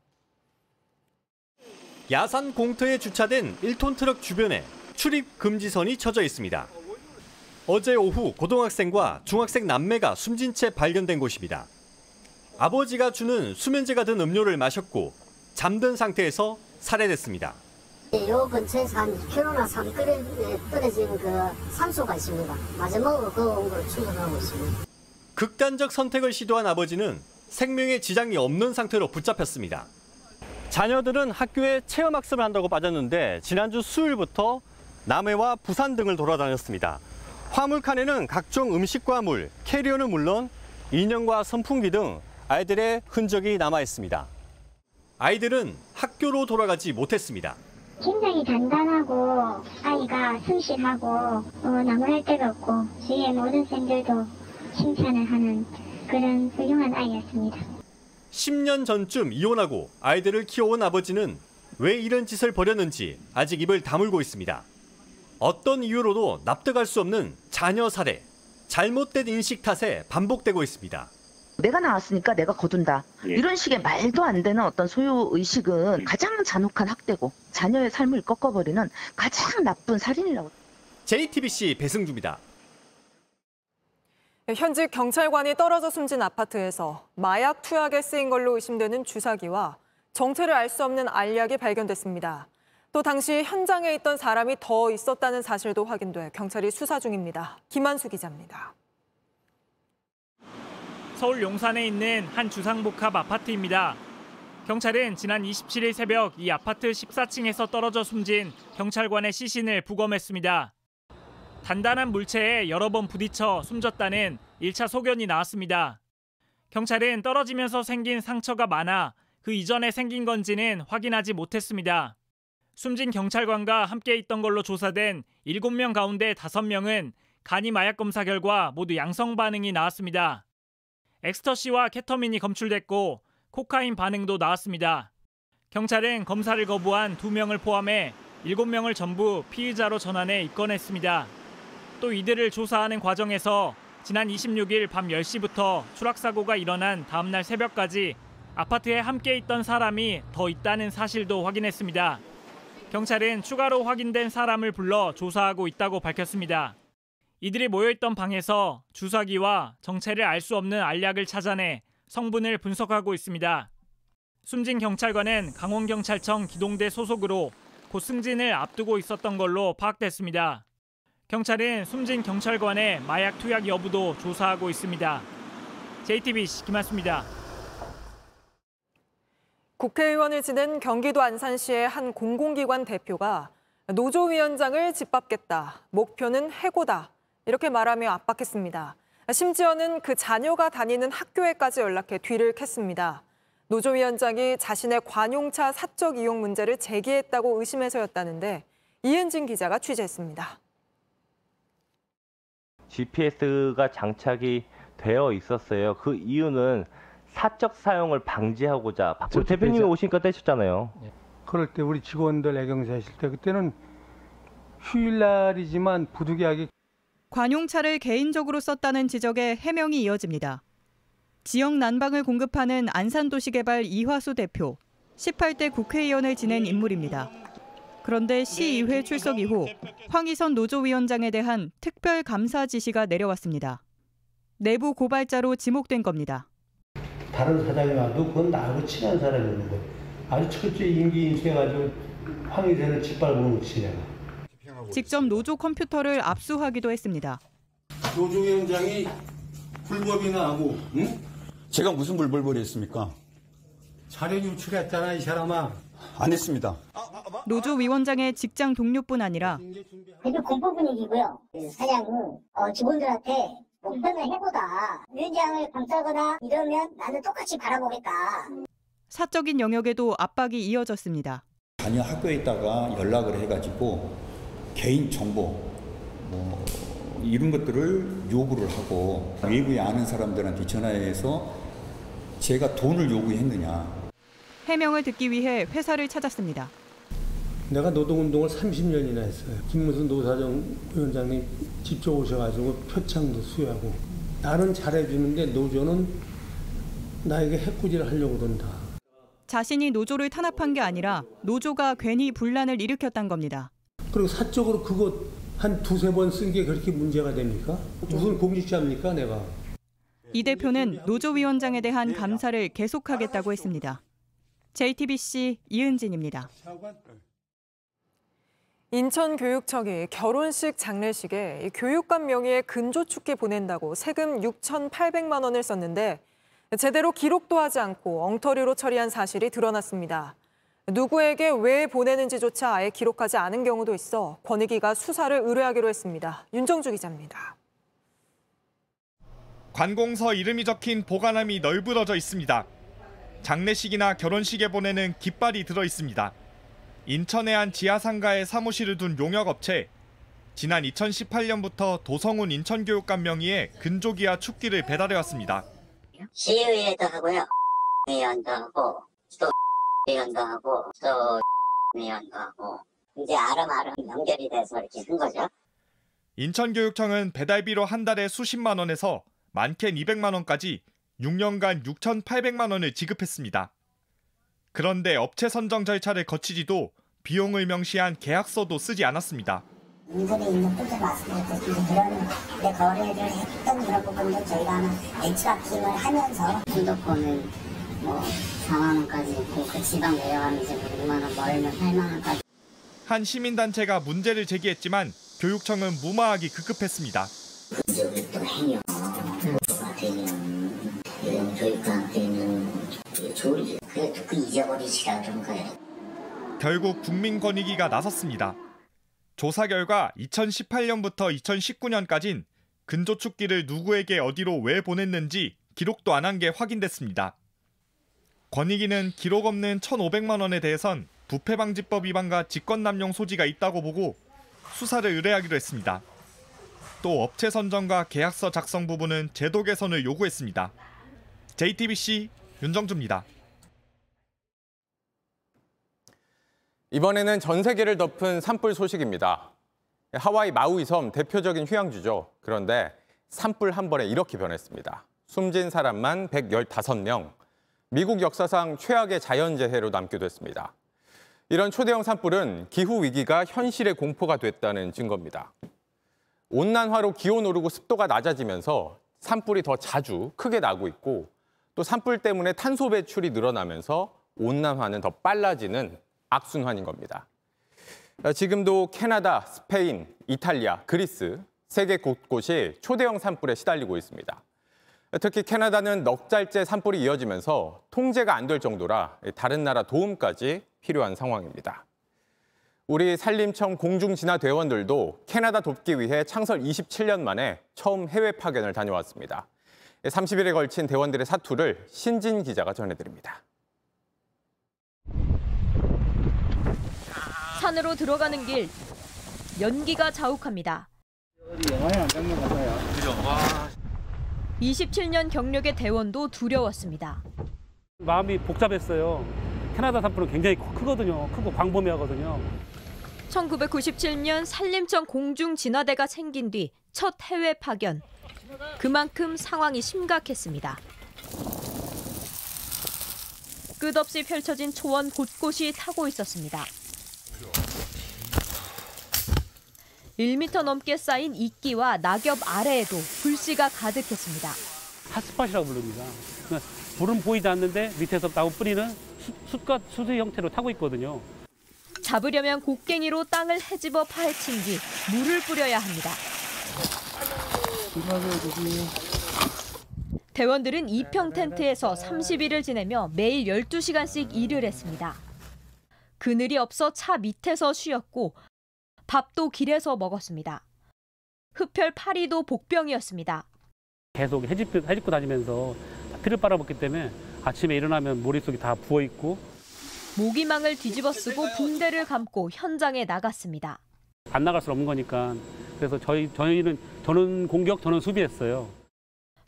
야산 공터에 주차된 1톤 트럭 주변에 출입 금지선이 쳐져 있습니다. 어제 오후 고등학생과 중학생 남매가 숨진 채 발견된 곳입니다. 아버지가 주는 수면제가 든 음료를 마셨고 잠든 상태에서 살해됐습니다. 요 근처에서 한 2km나 3km 떨어진 그 산소가 있습니다. 마지막으로 그 온도를 충전하고 있습니다. 극단적 선택을 시도한 아버지는 생명에 지장이 없는 상태로 붙잡혔습니다. 자녀들은 학교에 체험학습을 한다고 빠졌는데 지난주 수요일부터 남해와 부산 등을 돌아다녔습니다. 화물칸에는 각종 음식과 물, 캐리어는 물론 인형과 선풍기 등 아이들의 흔적이 남아 있습니다. 아이들은 학교로 돌아가지 못했습니다. 굉장히 단단하고 아이가 성실하고 어, 나무랄 데가 없고 주위의 모든 쌤들도 칭찬을 하는 그런 훌륭한 아이였습니다. 10년 전쯤 이혼하고 아이들을 키워온 아버지는 왜 이런 짓을 벌였는지 아직 입을 다물고 있습니다. 어떤 이유로도 납득할 수 없는 자녀 살해, 잘못된 인식 탓에 반복되고 있습니다. 내가 나왔으니까 내가 거둔다. 예. 이런 식의 말도 안 되는 어떤 소유 의식은 가장 잔혹한 학대고 자녀의 삶을 꺾어버리는 가장 나쁜 살인이라고. JTBC 배승주입니다. 현직 경찰관이 떨어져 숨진 아파트에서 마약 투약에 쓰인 걸로 의심되는 주사기와 정체를 알 수 없는 알약이 발견됐습니다. 또 당시 현장에 있던 사람이 더 있었다는 사실도 확인돼 경찰이 수사 중입니다. 김한수 기자입니다. 서울 용산에 있는 한 주상복합 아파트입니다. 경찰은 지난 27일 새벽 이 아파트 14층에서 떨어져 숨진 경찰관의 시신을 부검했습니다. 단단한 물체에 여러 번 부딪혀 숨졌다는 1차 소견이 나왔습니다. 경찰은 떨어지면서 생긴 상처가 많아 그 이전에 생긴 건지는 확인하지 못했습니다. 숨진 경찰관과 함께 있던 걸로 조사된 7명 가운데 5명은 간이 마약 검사 결과 모두 양성 반응이 나왔습니다. 엑스터시와 케터민이 검출됐고 코카인 반응도 나왔습니다. 경찰은 검사를 거부한 2명을 포함해 7명을 전부 피의자로 전환해 입건했습니다. 또 이들을 조사하는 과정에서 지난 26일 밤 10시부터 추락사고가 일어난 다음날 새벽까지 아파트에 함께 있던 사람이 더 있다는 사실도 확인했습니다. 경찰은 추가로 확인된 사람을 불러 조사하고 있다고 밝혔습니다. 이들이 모여있던 방에서 주사기와 정체를 알 수 없는 알약을 찾아내 성분을 분석하고 있습니다. 숨진 경찰관은 강원경찰청 기동대 소속으로 곧 승진을 앞두고 있었던 걸로 파악됐습니다. 경찰은 숨진 경찰관의 마약 투약 여부도 조사하고 있습니다. JTBC 김한수입니다. 국회의원을 지낸 경기도 안산시의 한 공공기관 대표가 노조위원장을 짓밟겠다. 목표는 해고다. 이렇게 말하며 압박했습니다. 심지어는 그 자녀가 다니는 학교에까지 연락해 뒤를 캤습니다. 노조위원장이 자신의 관용차 사적 이용 문제를 제기했다고 의심해서였다는데 이은진 기자가 취재했습니다. GPS가 장착이 되어 있었어요. 그 이유는 사적 사용을 방지하고자 우리 대표님이 오시니까 떼셨잖아요. 그럴 때 우리 직원들 애경사 했을 때 그때는 휴일날이지만 부득이하게 관용차를 개인적으로 썼다는 지적에 해명이 이어집니다. 지역 난방을 공급하는 안산도시개발 이화수 대표, 18대 국회의원을 지낸 인물입니다. 그런데 시의회 출석 이후 황희선 노조위원장에 대한 특별 감사 지시가 내려왔습니다. 내부 고발자로 지목된 겁니다. 다른 사장이 와도 그건 나하고 친한 사람이었는데 아주 철저히 임기 인수해가지고 황희선을 짓밟은 것이 내가. 직접 노조 컴퓨터를 압수하기도 했습니다. 노조위원장이 불법이나 하고 응? 제가 무슨 불법을 했습니까? 자료 유출했잖아 이 사람아. 안 했습니다. 노조 위원장의 직장 동료뿐 아니라 되게 공포 분위기고요. 그 사장은 어, 직원들한테 목표는 해보다 위원장을 감싸거나 이러면 나는 똑같이 바라보겠다. 사적인 영역에도 압박이 이어졌습니다. 자녀 학교에 있다가 연락을 해가지고 개인 정보 뭐 이런 것들을 요구를 하고 외부에 아는 사람들한테 전화해서 제가 돈을 요구했느냐. 해명을 듣기 위해 회사를 찾았습니다. 내가 노동운동을 30년이나 했어요. 김무순 노사정 위원장님 직접 오셔가지고 표창도 수여하고 나는 잘해주는데 노조는 나에게 해코지를 하려고 그런다. 자신이 노조를 탄압한 게 아니라 노조가 괜히 분란을 일으켰단 겁니다. 그리고 사적으로 그거 한 두세 번 쓴 게 그렇게 문제가 됩니까? 무슨 공직자입니까 내가? 이 대표는 노조위원장에 대한 감사를 계속하겠다고 했습니다. JTBC 이은진입니다. 인천교육청이 결혼식 장례식에 교육감 명의의 근조축기 보낸다고 세금 6,800만 원을 썼는데 제대로 기록도 하지 않고 엉터리로 처리한 사실이 드러났습니다. 누구에게 왜 보내는지조차 아예 기록하지 않은 경우도 있어 권익위가 수사를 의뢰하기로 했습니다. 윤정주 기자입니다. 관공서 이름이 적힌 보관함이 널브러져 있습니다. 장례식이나 결혼식에 보내는 깃발이 들어 있습니다. 인천의 한 지하상가에 사무실을 둔 용역업체. 지난 2018년부터 도성훈 인천교육감 명의의 근조기와 축기를 배달해 왔습니다. 시의회도 하고요. 위원도 하고 또 위원도 하고 또 위원도 하고 이제 아름아름 연결이 돼서 이렇게 한 거죠. 인천교육청은 배달비로 한 달에 수십만 원에서 많게는 200만 원까지 6년간 6,800만 원을 지급했습니다. 그런데 업체 선정 절차를 거치지도 비용을 명시한 계약서도 쓰지 않았습니다. 인근에 있는 분들 말씀드렸듯이 그런 내 거래를 했던 그런 부분들 저희가 벤치마킹을 하면서 핸드폰은 뭐 4만 원까지 있고 그 지방 내려가면 이제 6만 원 멀면 8만 원까지 한 시민단체가 문제를 제기했지만 교육청은 무마하기 급급했습니다. 근접을 또 해요. 저한테는 이런 교육한테는 좋으죠. 그래도 그 잊어 결국 국민권익위가 나섰습니다. 조사 결과 2018년부터 2019년까진 근조축기를 누구에게 어디로 왜 보냈는지 기록도 안 한 게 확인됐습니다. 권익위는 기록 없는 1,500만 원에 대해선 부패방지법 위반과 직권남용 소지가 있다고 보고 수사를 의뢰하기로 했습니다. 또 업체 선정과 계약서 작성 부분은 제도 개선을 요구했습니다. JTBC 윤정주입니다. 이번에는 전 세계를 덮은 산불 소식입니다. 하와이 마우이 섬 대표적인 휴양지죠. 그런데 산불 한 번에 이렇게 변했습니다. 숨진 사람만 115명. 미국 역사상 최악의 자연재해로 남기도 했습니다. 이런 초대형 산불은 기후 위기가 현실의 공포가 됐다는 증거입니다. 온난화로 기온 오르고 습도가 낮아지면서 산불이 더 자주 크게 나고 있고 또 산불 때문에 탄소 배출이 늘어나면서 온난화는 더 빨라지는 악순환인 겁니다. 지금도 캐나다, 스페인, 이탈리아, 그리스 세계 곳곳이 초대형 산불에 시달리고 있습니다. 특히 캐나다는 넉 달째 산불이 이어지면서 통제가 안 될 정도라 다른 나라 도움까지 필요한 상황입니다. 우리 산림청 공중진화 대원들도 캐나다 돕기 위해 창설 27년 만에 처음 해외 파견을 다녀왔습니다. 30일에 걸친 대원들의 사투를 신진 기자가 전해드립니다. 산으로 들어가는 길 연기가 자욱합니다. 영화에 안 잡는 거 같아요. 그죠? 와. 27년 경력의 대원도 두려웠습니다. 마음이 복잡했어요. 캐나다 산불은 굉장히 크거든요. 크고 광범위하거든요. 1997년 산림청 공중진화대가 생긴 뒤 첫 해외 파견. 그만큼 상황이 심각했습니다. 끝없이 펼쳐진 초원 곳곳이 타고 있었습니다. 1m 넘게 쌓인 이끼와 낙엽 아래에도 불씨가 가득했습니다. 핫스팟이라고 부릅니다. 불은 보이지 않는데 밑에서 나온 뿌리는 숯과 수수 형태로 타고 있거든요. 잡으려면 곡괭이로 땅을 헤집어 파헤친 뒤 물을 뿌려야 합니다. 대원들은 이평 텐트에서 30일을 지내며 매일 12시간씩 일을 했습니다. 그늘이 없어 차 밑에서 쉬었고 밥도 길에서 먹었습니다. 흡혈 파리도 복병이었습니다. 계속 해집고, 해집고 다니면서 피를 빨아먹기 때문에 아침에 일어나면 머릿속이 다 부어있고 모기망을 뒤집어 쓰고 붕대를 감고 현장에 나갔습니다. 안 나갈 수 없는 거니까 그래서 저희, 저희는 저는 공격, 저는 수비했어요.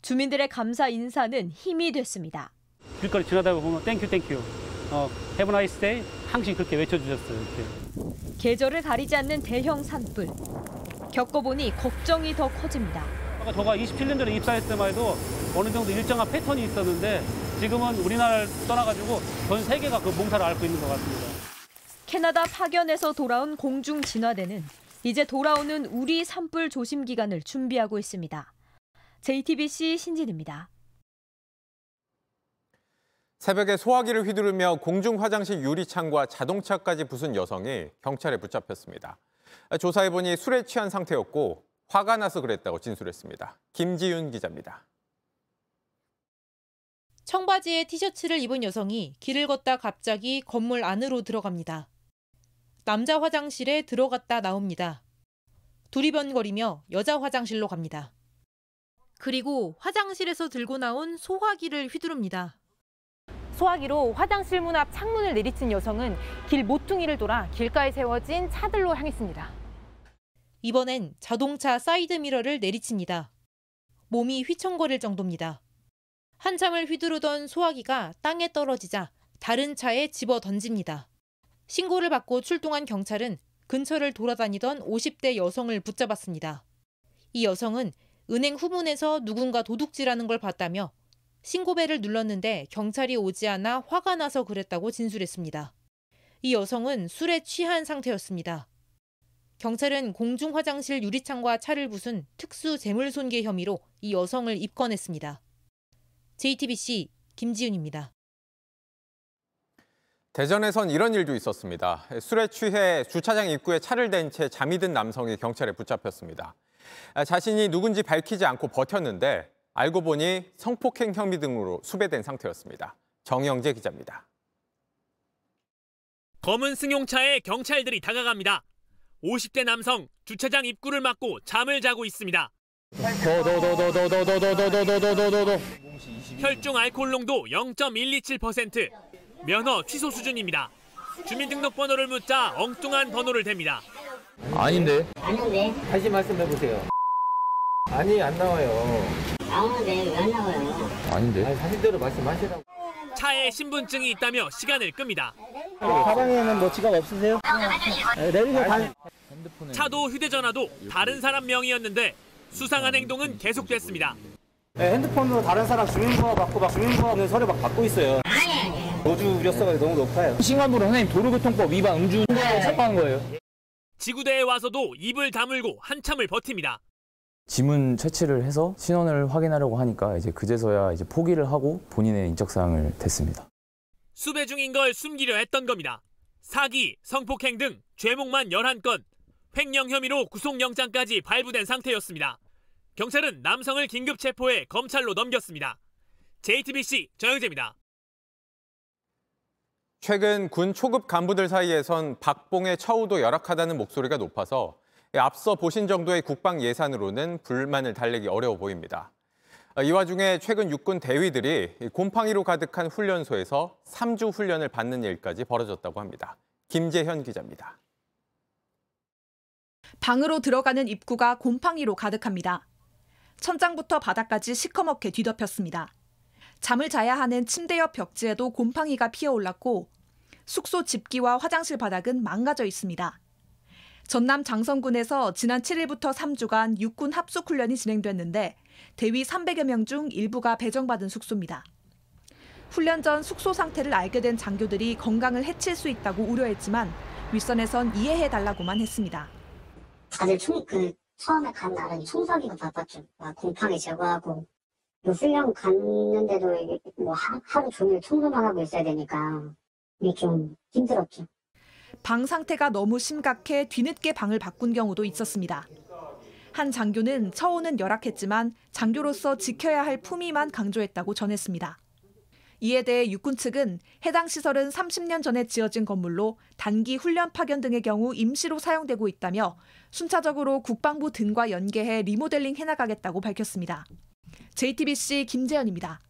주민들의 감사 인사는 힘이 됐습니다. 길거리 지나다가 보면 thank you thank you have a nice day 항상 그렇게 외쳐주셨어요. 이렇게. 계절을 가리지 않는 대형 산불. 겪어보니 걱정이 더 커집니다. 아까 저가 27년 전에 입사했을 때만 해도 어느 정도 일정한 패턴이 있었는데 지금은 우리나라를 떠나가지고 전 세계가 그 몽타를 앓고 있는 것 같습니다. 캐나다 파견에서 돌아온 공중 진화대는 이제 돌아오는 우리 산불 조심 기간을 준비하고 있습니다. JTBC 신진입니다. 새벽에 소화기를 휘두르며 공중 화장실 유리창과 자동차까지 부순 여성이 경찰에 붙잡혔습니다. 조사해보니 술에 취한 상태였고 화가 나서 그랬다고 진술했습니다. 김지윤 기자입니다. 청바지에 티셔츠를 입은 여성이 길을 걷다 갑자기 건물 안으로 들어갑니다. 남자 화장실에 들어갔다 나옵니다. 두리번거리며 여자 화장실로 갑니다. 그리고 화장실에서 들고 나온 소화기를 휘두릅니다. 소화기로 화장실 문 앞 창문을 내리친 여성은 길 모퉁이를 돌아 길가에 세워진 차들로 향했습니다. 이번엔 자동차 사이드 미러를 내리칩니다. 몸이 휘청거릴 정도입니다. 한참을 휘두르던 소화기가 땅에 떨어지자 다른 차에 집어 던집니다. 신고를 받고 출동한 경찰은 근처를 돌아다니던 50대 여성을 붙잡았습니다. 이 여성은 은행 후문에서 누군가 도둑질하는 걸 봤다며 신고벨을 눌렀는데 경찰이 오지 않아 화가 나서 그랬다고 진술했습니다. 이 여성은 술에 취한 상태였습니다. 경찰은 공중 화장실 유리창과 차를 부순 특수 재물손괴 혐의로 이 여성을 입건했습니다. JTBC 김지윤입니다. 대전에선 이런 일도 있었습니다. 술에 취해 주차장 입구에 차를 댄 채 잠이 든 남성이 경찰에 붙잡혔습니다. 자신이 누군지 밝히지 않고 버텼는데 알고 보니 성폭행 혐의 등으로 수배된 상태였습니다. 정영재 기자입니다. 검은 승용차에 경찰들이 다가갑니다. 50대 남성 주차장 입구를 막고 잠을 자고 있습니다. 혈중 알코올 농도 0.127%, 면허 취소 수준입니다. 주민등록번호를 묻자 엉뚱한 번호를 댑니다. 아닌데 아닌데 다시 말씀해 보세요. 아니 안 나와요. 나오는데 왜 안 나와요? 아닌데 아니 사실대로 말씀하시라고. 차에 신분증이 있다며 시간을 끕니다. 가방에는 뭐 지갑 없으세요? 네, 내리세요. 가. 차도 휴대전화도 다른 사람 명의였는데 수상한 행동은 계속됐습니다. 네, 핸드폰으로 다른 사람 주민번호 받고 막 주민번호 서류 막 받고 있어요. 노주 우려성이 너무 높아요. 신간부로 선생님 도로교통법 위반 음주 체포한 거예요. 지구대에 와서도 입을 다물고 한참을 버팁니다. 지문 채취를 해서 신원을 확인하려고 하니까 이제 그제서야 이제 포기를 하고 본인의 인적 사항을 댔습니다. 수배 중인 걸 숨기려 했던 겁니다. 사기, 성폭행 등 죄목만 11건, 횡령 혐의로 구속영장까지 발부된 상태였습니다. 경찰은 남성을 긴급 체포해 검찰로 넘겼습니다. JTBC 정영재입니다. 최근 군 초급 간부들 사이에선 박봉의 처우도 열악하다는 목소리가 높아서 앞서 보신 정도의 국방 예산으로는 불만을 달래기 어려워 보입니다. 이 와중에 최근 육군 대위들이 곰팡이로 가득한 훈련소에서 3주 훈련을 받는 일까지 벌어졌다고 합니다. 김재현 기자입니다. 방으로 들어가는 입구가 곰팡이로 가득합니다. 천장부터 바닥까지 시커멓게 뒤덮였습니다. 잠을 자야 하는 침대 옆 벽지에도 곰팡이가 피어올랐고 숙소 집기와 화장실 바닥은 망가져 있습니다. 전남 장성군에서 지난 7일부터 3주간 육군 합숙 훈련이 진행됐는데 대위 300여 명 중 일부가 배정받은 숙소입니다. 훈련 전 숙소 상태를 알게 된 장교들이 건강을 해칠 수 있다고 우려했지만 윗선에선 이해해 달라고만 했습니다. 다들 총, 그, 처음에 간 날은 청소하기가 바빴죠. 막 곰팡이 제거하고. 뭐 훈련 갔는데도 뭐 하, 하루 종일 청소만 하고 있어야 되니까 이게 좀 힘들었죠. 방 상태가 너무 심각해 뒤늦게 방을 바꾼 경우도 있었습니다. 한 장교는 처우는 열악했지만 장교로서 지켜야 할 품위만 강조했다고 전했습니다. 이에 대해 육군 측은 해당 시설은 30년 전에 지어진 건물로 단기 훈련 파견 등의 경우 임시로 사용되고 있다며 순차적으로 국방부 등과 연계해 리모델링 해나가겠다고 밝혔습니다. JTBC 김재현입니다.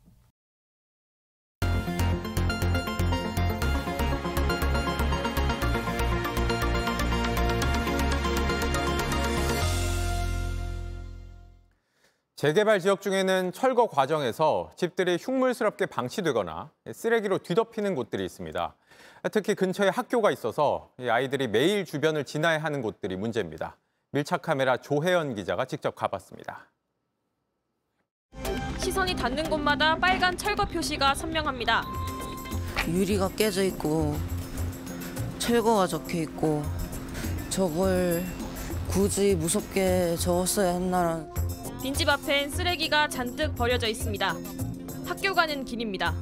재개발 지역 중에는 철거 과정에서 집들이 흉물스럽게 방치되거나 쓰레기로 뒤덮이는 곳들이 있습니다. 특히 근처에 학교가 있어서 이 아이들이 매일 주변을 지나야 하는 곳들이 문제입니다. 밀착 카메라 조혜연 기자가 직접 가봤습니다. 시선이 닿는 곳마다 빨간 철거 표시가 선명합니다. 유리가 깨져 있고 철거가 적혀 있고 저걸 굳이 무섭게 적었어야 했나라는 빈집 앞엔 쓰레기가 잔뜩 버려져 있습니다. 학교 가는 길입니다.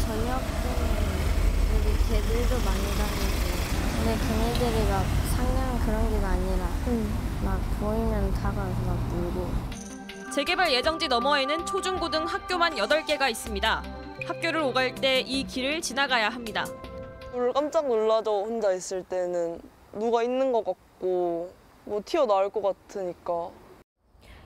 저녁 때는 여기 개들도 많이 다니고 근데 걔네들이 막 상냥한 그런 게 아니라 막 보이면 다가와서 막 물고 재개발 예정지 너머에는 초중고등 학교만 8개가 있습니다. 학교를 오갈 때 이 길을 지나가야 합니다. 오늘 깜짝 놀라죠. 혼자 있을 때는 누가 있는 것 같고 뭐 튀어나올 것 같으니까.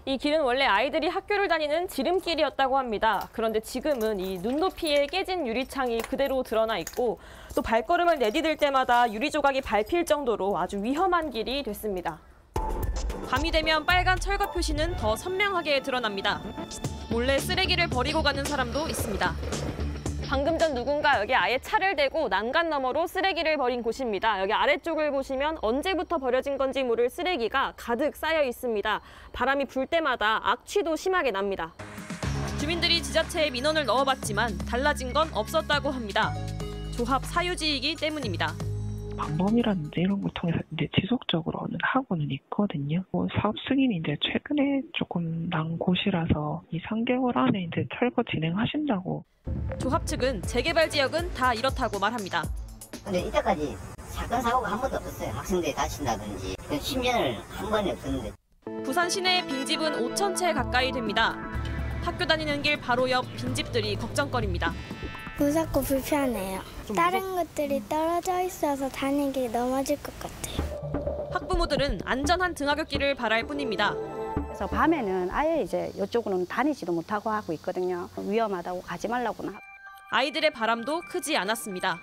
이 길은 원래 아이들이 학교를 다니는 지름길이었다고 합니다. 그런데 지금은 이 눈 높이에 깨진 유리창이 그대로 드러나 있고 또 발걸음을 내디딜 때마다 유리 조각이 밟힐 정도로 아주 위험한 길이 됐습니다. 밤이 되면 빨간 철거 표시는 더 선명하게 드러납니다. 몰래 쓰레기를 버리고 가는 사람도 있습니다. 방금 전 누군가 여기 아예 차를 대고 난간 너머로 쓰레기를 버린 곳입니다. 여기 아래쪽을 보시면 언제부터 버려진 건지 모를 쓰레기가 가득 쌓여 있습니다. 바람이 불 때마다 악취도 심하게 납니다. 주민들이 지자체에 민원을 넣어봤지만 달라진 건 없었다고 합니다. 조합 사유지이기 때문입니다. 방범이라든지 이런 걸 통해서 이제 지속적으로는 하고는 있거든요. 뭐 사업 승인이 이제 최근에 조금 난 곳이라서 이 3개월 안에 이제 철거 진행하신다고. 조합 측은 재개발 지역은 다 이렇다고 말합니다. 근데 이때까지 사건 사고가 한 번도 없었어요. 학생들이 다친다든지 10년을 한 번이 없었는데. 부산 시내 빈집은 5천 채 가까이 됩니다. 학교 다니는 길 바로 옆 빈집들이 걱정거리입니다. 무섭고 불편해요. 다른 것들이 떨어져 있어서 다니기 넘어질 것 같아요. 학부모들은 안전한 등하굣길을 바랄 뿐입니다. 그래서 밤에는 아예 이제 이쪽으로는 다니지도 못하고 하고 있거든요. 위험하다고 가지 말라고나. 아이들의 바람도 크지 않았습니다.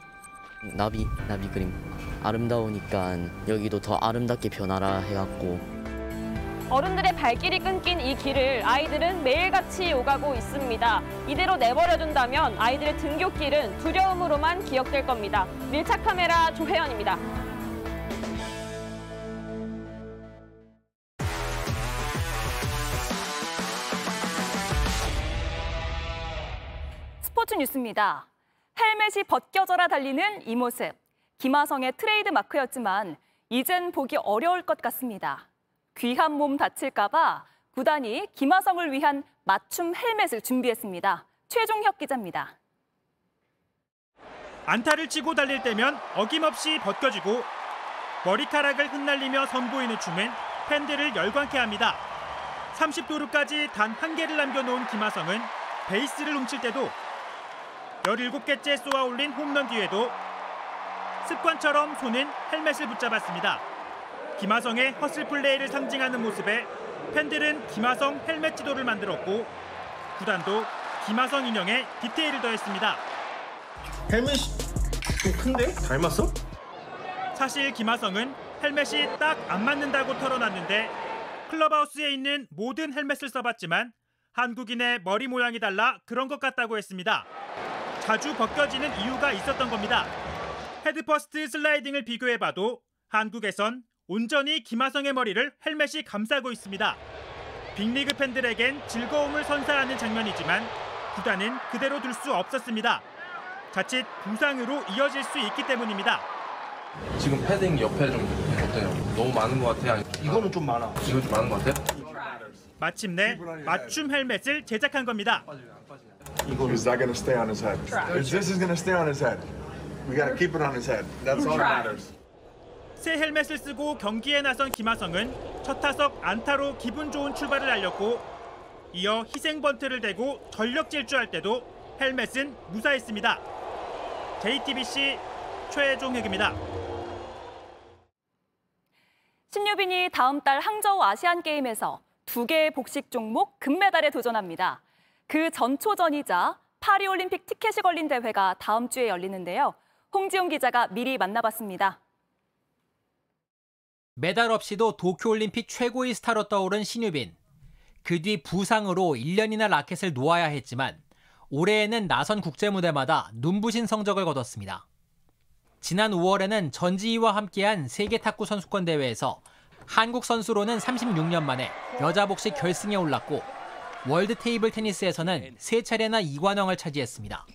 나비, 나비 그림. 아름다우니까 여기도 더 아름답게 변하라 해갖고 어른들의 발길이 끊긴 이 길을 아이들은 매일같이 오가고 있습니다. 이대로 내버려둔다면 아이들의 등굣길은 두려움으로만 기억될 겁니다. 밀착 카메라 조혜연입니다. 스포츠 뉴스입니다. 헬멧이 벗겨져라 달리는 이 모습. 김하성의 트레이드 마크였지만 이젠 보기 어려울 것 같습니다. 귀한 몸 다칠까봐 구단이 김하성을 위한 맞춤 헬멧을 준비했습니다. 최종혁 기자입니다. 안타를 치고 달릴 때면 어김없이 벗겨지고 머리카락을 흩날리며 선보이는 춤은 팬들을 열광케 합니다. 30도루까지 단 한 개를 남겨놓은 김하성은 베이스를 훔칠 때도 17개째 쏘아 올린 홈런 뒤에도 습관처럼 손은 헬멧을 붙잡았습니다. 김하성의 허슬 플레이를 상징하는 모습에 팬들은 김하성 헬멧 지도를 만들었고 구단도 김하성 인형에 디테일을 더했습니다. 헬멧이 좀 큰데? 닮았어? 사실 김하성은 헬멧이 딱 안 맞는다고 털어놨는데 클럽하우스에 있는 모든 헬멧을 써봤지만 한국인의 머리 모양이 달라 그런 것 같다고 했습니다. 자주 벗겨지는 이유가 있었던 겁니다. 헤드퍼스트 슬라이딩을 비교해봐도 한국에선 온전히 김하성의 머리를 헬멧이 감싸고 있습니다. 빅리그 팬들에겐 즐거움을 선사하는 장면이지만 구단은 그대로 둘 수 없었습니다. 자칫 부상으로 이어질 수 있기 때문입니다. 지금 패딩 옆에 좀 어때요? 너무 많은 것 같아요? 이거는 좀 많아. 이거 좀 많은 것 같아요? 마침내 맞춤 헬멧을 제작한 겁니다. Is that going to stay on his head? This is going to stay on his head. We got to keep it on his head. That's all that matters. 새 헬멧을 쓰고 경기에 나선 김하성은 첫 타석 안타로 기분 좋은 출발을 알렸고 이어 희생 번트를 대고 전력 질주할 때도 헬멧은 무사했습니다. JTBC 최종혁입니다. 신유빈이 다음 달 항저우 아시안 게임에서 두 개의 복식 종목 금메달에 도전합니다. 그 전초전이자 파리올림픽 티켓이 걸린 대회가 다음 주에 열리는데요. 홍지용 기자가 미리 만나봤습니다. 메달 없이도 도쿄올림픽 최고의 스타로 떠오른 신유빈. 그 뒤 부상으로 1년이나 라켓을 놓아야 했지만 올해에는 나선 국제 무대마다 눈부신 성적을 거뒀습니다. 지난 5월에는 전지희와 함께한 세계 탁구 선수권 대회에서 한국 선수로는 36년 만에 여자 복식 결승에 올랐고 World Table Tennis에서는 세 차례나 이관왕을 차지했습니다.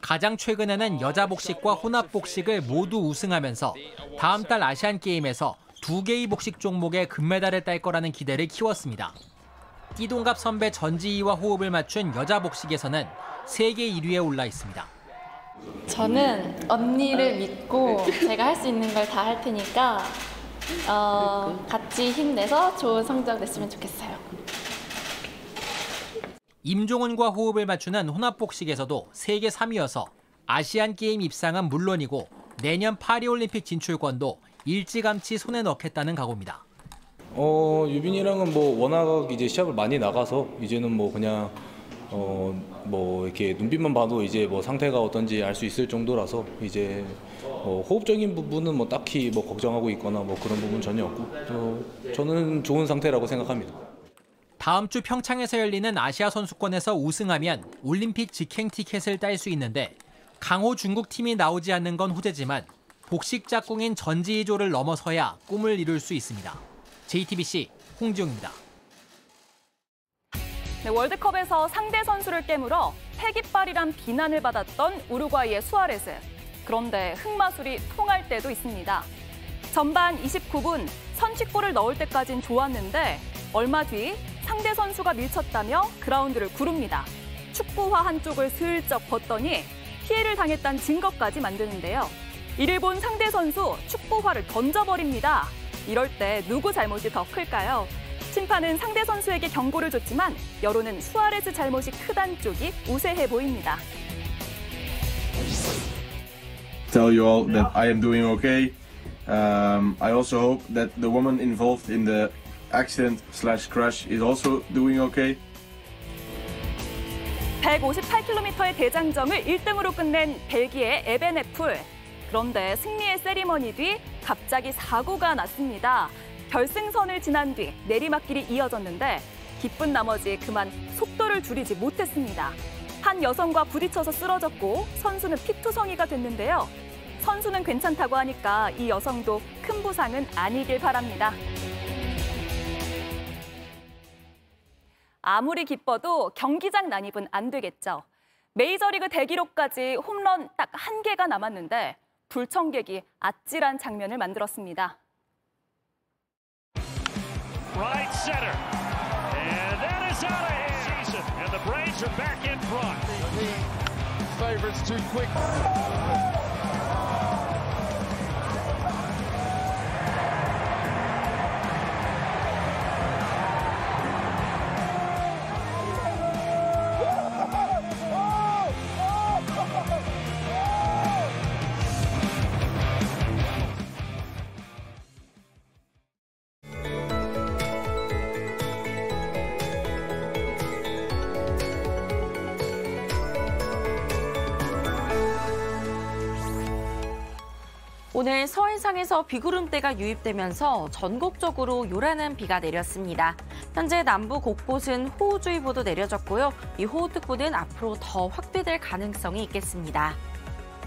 가장 최근에는 여자 복식과 혼합 복식을 모두 우승하면서 다음 달 아시안 게임에서 두 개의 복식 종목에 금메달을 딸 거라는 기대를 키웠습니다. 띠동갑 선배 전지희와 호흡을 맞춘 여자 복식에서는 세계 1위에 올라 있습니다. 저는 언니를 믿고 제가 할 수 있는 걸 다 할 테니까 어, 같이 힘내서 좋은 성적 냈으면 좋겠어요. 임종훈과 호흡을 맞추는 혼합복식에서도 세계 3위여서 아시안 게임 입상은 물론이고 내년 파리올림픽 진출권도 일찌감치 손에 넣겠다는 각오입니다. 어 유빈이랑은 뭐 워낙 이제 시합을 많이 나가서 이제는 뭐 그냥 어 뭐 이렇게 눈빛만 봐도 이제 뭐 상태가 어떤지 알 수 있을 정도라서 이제 어 호흡적인 부분은 뭐 딱히 뭐 걱정하고 있거나 뭐 그런 부분 전혀 없고 어 저는 좋은 상태라고 생각합니다. 다음 주 평창에서 열리는 아시아 선수권에서 우승하면 올림픽 직행 티켓을 딸 수 있는데 강호 중국 팀이 나오지 않는 건 호재지만 복식 짝꿍인 전지희조를 넘어서야 꿈을 이룰 수 있습니다. JTBC 홍지용입니다. 네, 월드컵에서 상대 선수를 깨물어 패깃발이란 비난을 받았던 우루과이의 수아레스. 그런데 흑마술이 통할 때도 있습니다. 전반 29분 선취골을 넣을 때까진 좋았는데 얼마 뒤 상대 선수가 밀쳤다며 그라운드를 구릅니다. 축구화 한쪽을 슬쩍 벗더니 피해를 당했다는 증거까지 만드는데요. 이를 본 상대 선수 축구화를 던져버립니다. 이럴 때 누구 잘못이 더 클까요? 심판은 상대 선수에게 경고를 줬지만 여론은 수아레스 잘못이 크단 쪽이 우세해 보입니다. Tell you all that I am doing okay. Um, I also hope that the woman involved in the accident slash crash is also doing okay. 158km의 대장정을 1등으로 끝낸 벨기에 에베네풀. 그런데 승리의 세리머니 뒤 갑자기 사고가 났습니다. 결승선을 지난 뒤 내리막길이 이어졌는데 기쁜 나머지 그만 속도를 줄이지 못했습니다. 한 여성과 부딪혀서 쓰러졌고 선수는 피투성이가 됐는데요. 선수는 괜찮다고 하니까 이 여성도 큰 부상은 아니길 바랍니다. 아무리 기뻐도 경기장 난입은 안 되겠죠. 메이저리그 대기록까지 홈런 딱 한 개가 남았는데 불청객이 아찔한 장면을 만들었습니다. right center. And that is out of hand. And the Braves are back in front. Favorites too quick. 서해상에서 비구름대가 유입되면서 전국적으로 요란한 비가 내렸습니다. 현재 남부 곳곳은 호우주의보도 내려졌고요. 이 호우특보는 앞으로 더 확대될 가능성이 있겠습니다.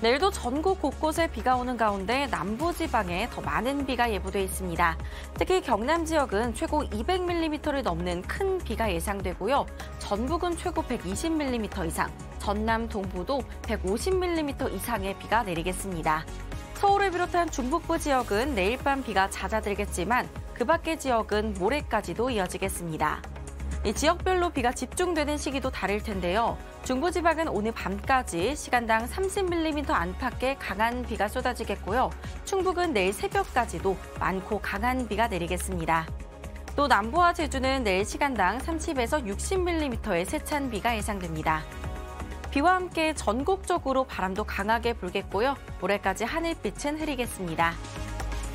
내일도 전국 곳곳에 비가 오는 가운데 남부지방에 더 많은 비가 예보돼 있습니다. 특히 경남 지역은 최고 200mm를 넘는 큰 비가 예상되고요. 전북은 최고 120mm 이상, 전남 동부도 150mm 이상의 비가 내리겠습니다. 서울을 비롯한 중북부 지역은 내일 밤 비가 잦아들겠지만 그 밖의 지역은 모레까지도 이어지겠습니다. 이 지역별로 비가 집중되는 시기도 다를 텐데요. 중부지방은 오늘 밤까지 시간당 30mm 안팎의 강한 비가 쏟아지겠고요. 충북은 내일 새벽까지도 많고 강한 비가 내리겠습니다. 또 남부와 제주는 내일 시간당 30에서 60mm의 세찬 비가 예상됩니다. 비와 함께 전국적으로 바람도 강하게 불겠고요. 모레까지 하늘빛은 흐리겠습니다.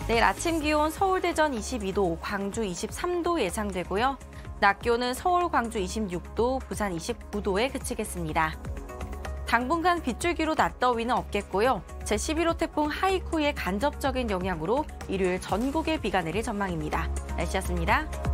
내일 아침 기온 서울 대전 22도, 광주 23도 예상되고요. 낮 기온은 서울, 광주 26도, 부산 29도에 그치겠습니다. 당분간 빗줄기로 낮 더위는 없겠고요. 제11호 태풍 하이쿠의 간접적인 영향으로 일요일 전국에 비가 내릴 전망입니다. 날씨였습니다.